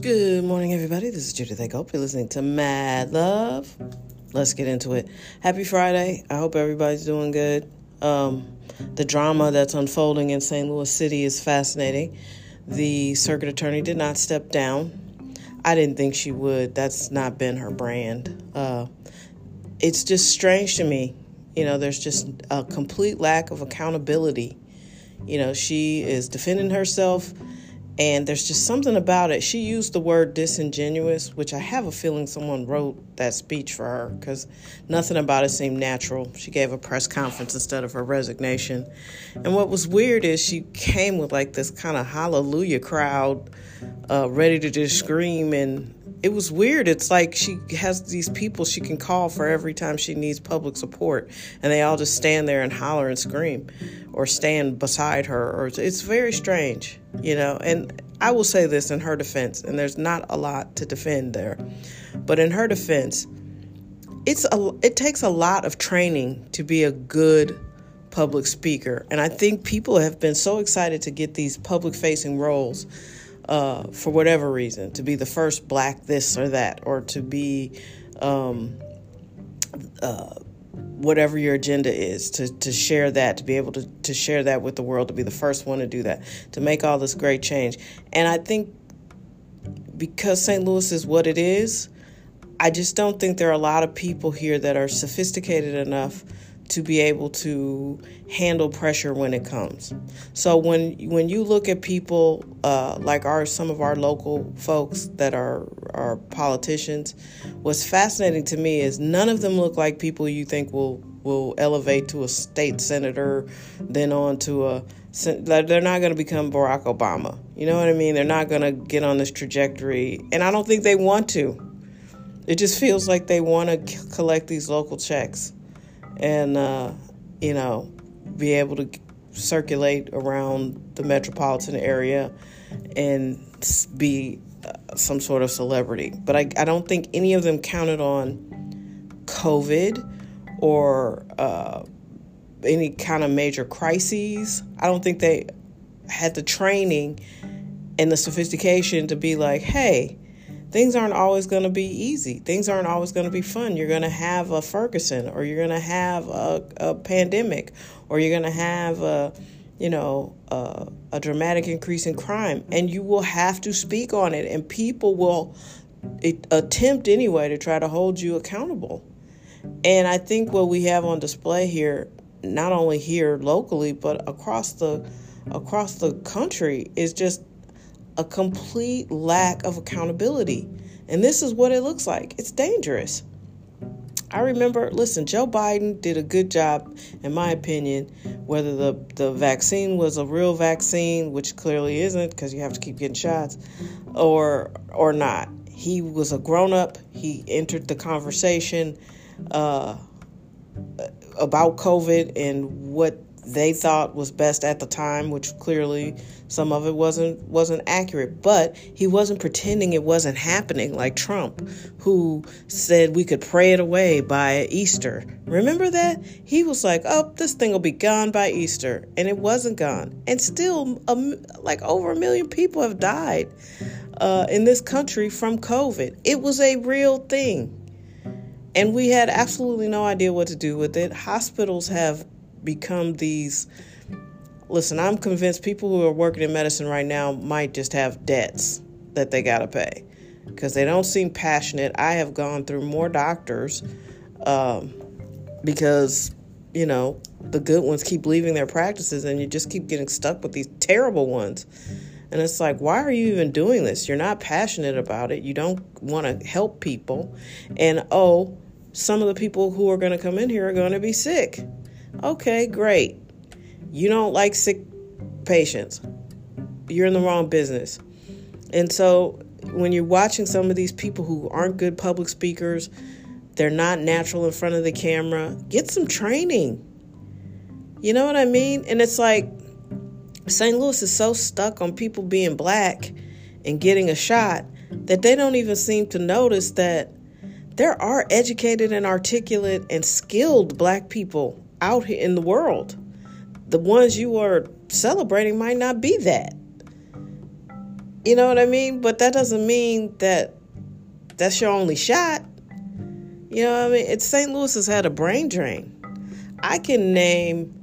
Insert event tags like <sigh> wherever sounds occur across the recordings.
Good morning, everybody. This is Judith Hope. You're listening to Mad Love. Let's get into it. Happy Friday. I hope everybody's doing good. Um, the drama that's unfolding in St. Louis City is fascinating. The circuit attorney did not step down. I didn't think she would. That's not been her brand. Uh, it's just strange to me. You know, there's just a complete lack of accountability. You know, she is defending herself and there's just something about it. She used the word disingenuous, which I have a feeling someone wrote that speech for her because nothing about it seemed natural. She gave a press conference instead of her resignation. And what was weird is she came with like this kind of hallelujah crowd uh, ready to just scream. And it was weird. It's like she has these people she can call for every time she needs public support. And they all just stand there and holler and scream or stand beside her. Or It's very strange you know and i will say this in her defense and there's not a lot to defend there but in her defense it's a it takes a lot of training to be a good public speaker and i think people have been so excited to get these public facing roles uh, for whatever reason to be the first black this or that or to be um, uh, whatever your agenda is to, to share that to be able to, to share that with the world to be the first one to do that to make all this great change. And i think because st louis is what it is i just don't think there are a lot of people here that are sophisticated enough to be able to handle pressure when it comes. So when when you look at people uh, like our some of our local folks that are are politicians, what's fascinating to me is none of them look like people you think will will elevate to a state senator, then on to a they're not going to become Barack Obama. You know what I mean? They're not going to get on this trajectory, and I don't think they want to. It just feels like they want to collect these local checks and uh, you know be able to circulate around the metropolitan area and be uh, some sort of celebrity. But I, I don't think any of them counted on COVID or uh, any kind of major crises. I don't think they had the training and the sophistication to be like, hey, things aren't always going to be easy. Things aren't always going to be fun. You're going to have a Ferguson, or you're going to have a, a pandemic, or you're going to have a, you know, a, a dramatic increase in crime, and you will have to speak on it, and people will attempt anyway to try to hold you accountable. And I think what we have on display here, not only here locally, but across the across the country, is just a complete lack of accountability. And this is what it looks like. It's dangerous. I remember, listen, Joe Biden did a good job, in my opinion, whether the, the vaccine was a real vaccine, which clearly isn't because you have to keep getting shots, or or not. He was a grown up. He entered the conversation uh, about COVID and what they thought was best at the time, which clearly some of it wasn't wasn't accurate. But he wasn't pretending it wasn't happening like Trump, who said we could pray it away by Easter. Remember that? He was like, "Oh, this thing will be gone by Easter," and it wasn't gone. And still, um, like over a million people have died uh, in this country from COVID. It was a real thing. And we had absolutely no idea what to do with it. Hospitals have become these listen i'm convinced people who are working in medicine right now might just have debts that they got to pay. Because they don't seem passionate. I have gone through more doctors um, because you know the good ones keep leaving their practices and you just keep getting stuck with these terrible ones. And it's like why are you even doing this? You're not passionate about it. You don't want to help people. And oh some of the people who are going to come in here are going to be sick Okay, great. You don't like sick patients. You're in the wrong business. And so when you're watching some of these people who aren't good public speakers, they're not natural in front of the camera, get some training. You know what I mean? And it's like St. Louis is so stuck on people being black and getting a shot that they don't even seem to notice that there are educated and articulate and skilled black people out here in the world. The ones you are celebrating might not be that. You know what I mean? But that doesn't mean that that's your only shot. You know what I mean? It's St. Louis has had a brain drain. I can name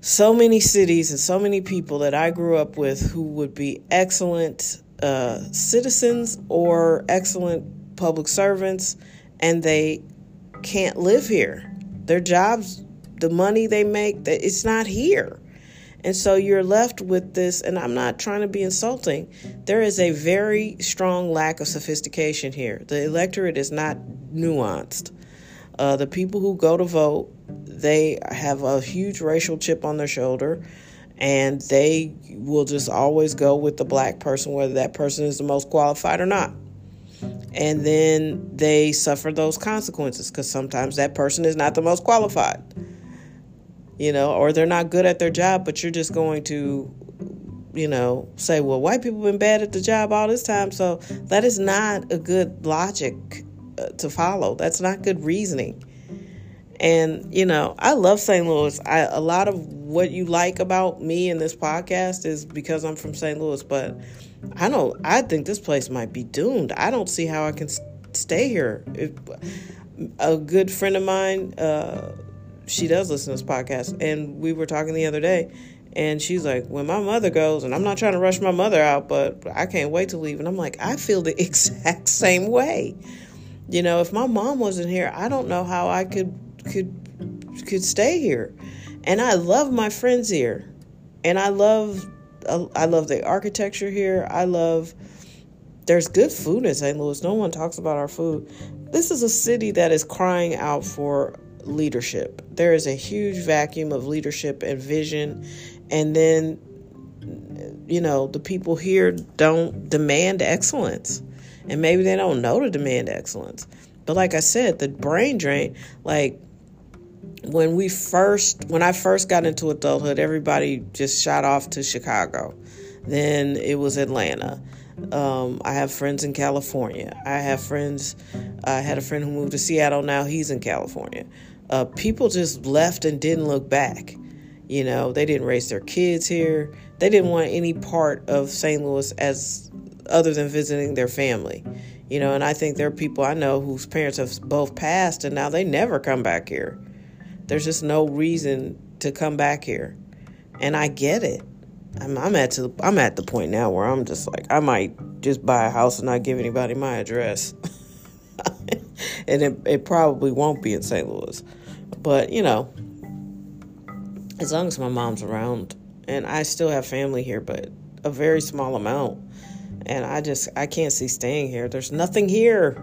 so many cities and so many people that I grew up with who would be excellent uh, citizens or excellent public servants, and they can't live here. Their jobs, the money they make, that it's not here. And so you're left with this, and I'm not trying to be insulting. There is a very strong lack of sophistication here. The electorate is not nuanced. Uh, the people who go to vote, they have a huge racial chip on their shoulder, and they will just always go with the black person, whether that person is the most qualified or not. And then they suffer those consequences because sometimes that person is not the most qualified you know, or they're not good at their job, but you're just going to, you know, say, well, white people been bad at the job all this time. So that is not a good logic uh, to follow. That's not good reasoning. And you know, I love St. Louis. I a lot of what you like about me in this podcast is because I'm from St. Louis, but I don't I think this place might be doomed. I don't see how I can stay here. A good friend of mine uh, she does listen to this podcast. And we were talking the other day, and she's like, when my mother goes, and I'm not trying to rush my mother out, but I can't wait to leave. And I'm like, I feel the <laughs> exact same way. You know, if my mom wasn't here, I don't know how I could could could stay here. And I love my friends here. And I love I love the architecture here. I love there's good food in St. Louis. No one talks about our food. This is a city that is crying out for leadership. There is a huge vacuum of leadership and vision. And then, you know, the people here don't demand excellence. And maybe they don't know to demand excellence. But like I said, the brain drain, like when we first, when I first got into adulthood, everybody just shot off to Chicago. Then it was Atlanta. Um, I have friends in California. I have friends. I had a friend who moved to Seattle. Now he's in California uh, people just left and didn't look back. You know, they didn't raise their kids here. They didn't want any part of St. Louis as other than visiting their family. You know, and I think there are people I know whose parents have both passed and now they never come back here. There's just no reason to come back here. And I get it. I'm, I'm at to, I'm at the point now where I'm just like I might just buy a house and not give anybody my address. <laughs> and it, it probably won't be in St. Louis. But, you know, as long as my mom's around, and I still have family here, but a very small amount. And I just, I can't see staying here. There's nothing here.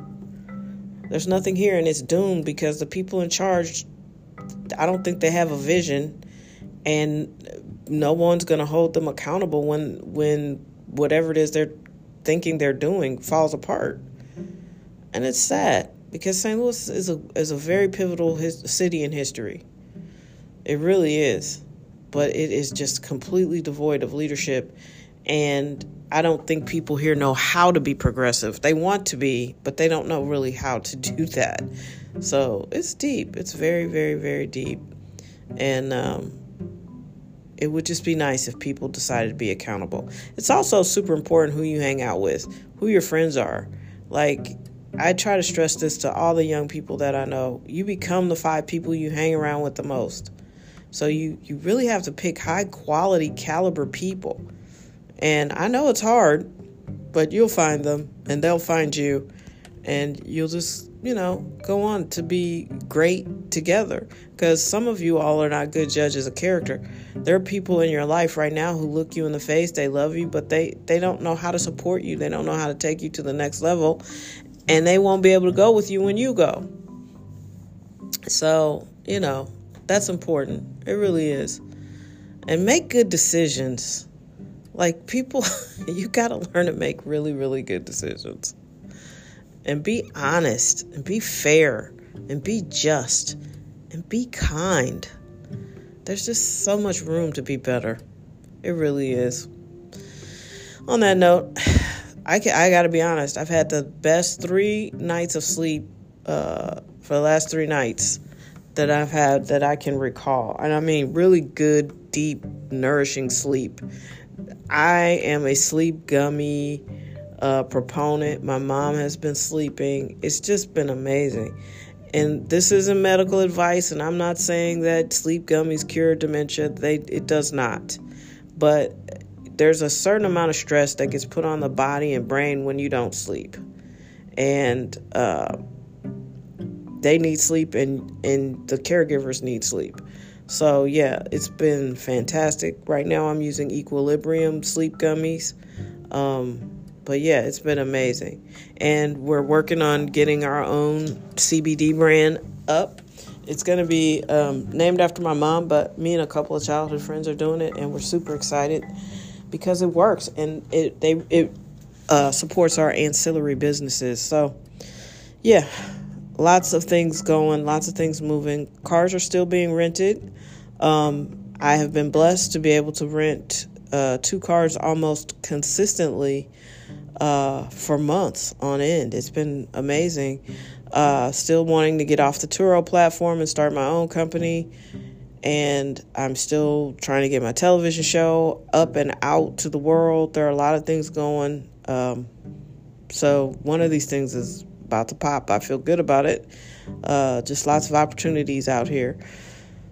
There's nothing here, and it's doomed because the people in charge, I don't think they have a vision, and no one's going to hold them accountable when, when whatever it is they're thinking they're doing falls apart. And it's sad because St. Louis is a is a very pivotal his, city in history. It really is, but it is just completely devoid of leadership, and I don't think people here know how to be progressive. They want to be, but they don't know really how to do that. So it's deep. It's very, very, very deep, and um, it would just be nice if people decided to be accountable. It's also super important who you hang out with, who your friends are. Like I try to stress this to all the young people that I know. You become the five people you hang around with the most. So you you really have to pick high quality caliber people. And I know it's hard, but you'll find them and they'll find you and you'll just, you know, go on to be great together because some of you all are not good judges of character. There are people in your life right now who look you in the face, they love you, but they they don't know how to support you. They don't know how to take you to the next level and they won't be able to go with you when you go. So, you know, that's important. It really is. And make good decisions. Like, people, <laughs> you got to learn to make really, really good decisions. And be honest, and be fair, and be just, and be kind. There's just so much room to be better. It really is. On that note, <sighs> I can, I got to be honest. I've had the best three nights of sleep uh, for the last three nights that I've had that I can recall, and I mean really good, deep, nourishing sleep I am a sleep gummy uh, proponent. My mom has been sleeping. It's just been amazing. And this isn't medical advice, and I'm not saying that sleep gummies cure dementia. They it does not. But there's a certain amount of stress that gets put on the body and brain when you don't sleep, and uh, they need sleep, and and the caregivers need sleep. So yeah, it's been fantastic. Right now, I'm using Equilibrium sleep gummies. Um, but yeah, it's been amazing. And we're working on getting our own CBD brand up. It's going to be um, named after my mom, but me and a couple of childhood friends are doing it, and we're super excited because it works and it they it uh, supports our ancillary businesses. So yeah, lots of things going, lots of things moving. Cars are still being rented. Um, I have been blessed to be able to rent uh, two cars almost consistently uh, for months on end. It's been amazing. Uh, still wanting to get off the Turo platform and start my own company. And I'm still trying to get my television show up and out to the world. There are a lot of things going. Um, so, one of these things is about to pop. I feel good about it. Uh, just lots of opportunities out here.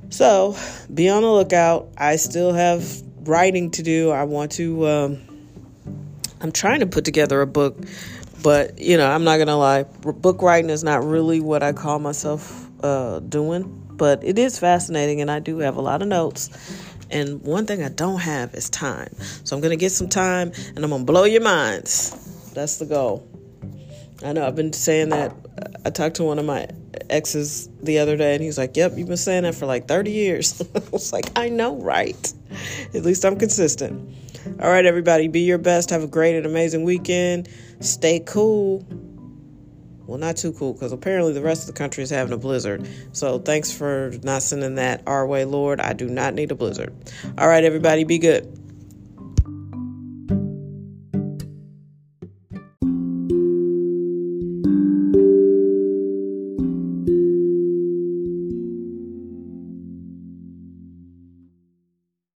So, be on the lookout. I still have writing to do. I want to. Um, I'm trying to put together a book, but you know, I'm not gonna lie. Book writing is not really what I call myself uh, doing, but it is fascinating, and I do have a lot of notes. And one thing I don't have is time. So I'm gonna get some time, and I'm gonna blow your minds. That's the goal. I know I've been saying that. I talked to one of my exes the other day, and he's like, "Yep, you've been saying that for like 30 years." <laughs> I was like, "I know, right? <laughs> At least I'm consistent." All right, everybody, be your best. Have a great and amazing weekend. Stay cool. Well, not too cool because apparently the rest of the country is having a blizzard. So thanks for not sending that our way, Lord. I do not need a blizzard. All right, everybody, be good.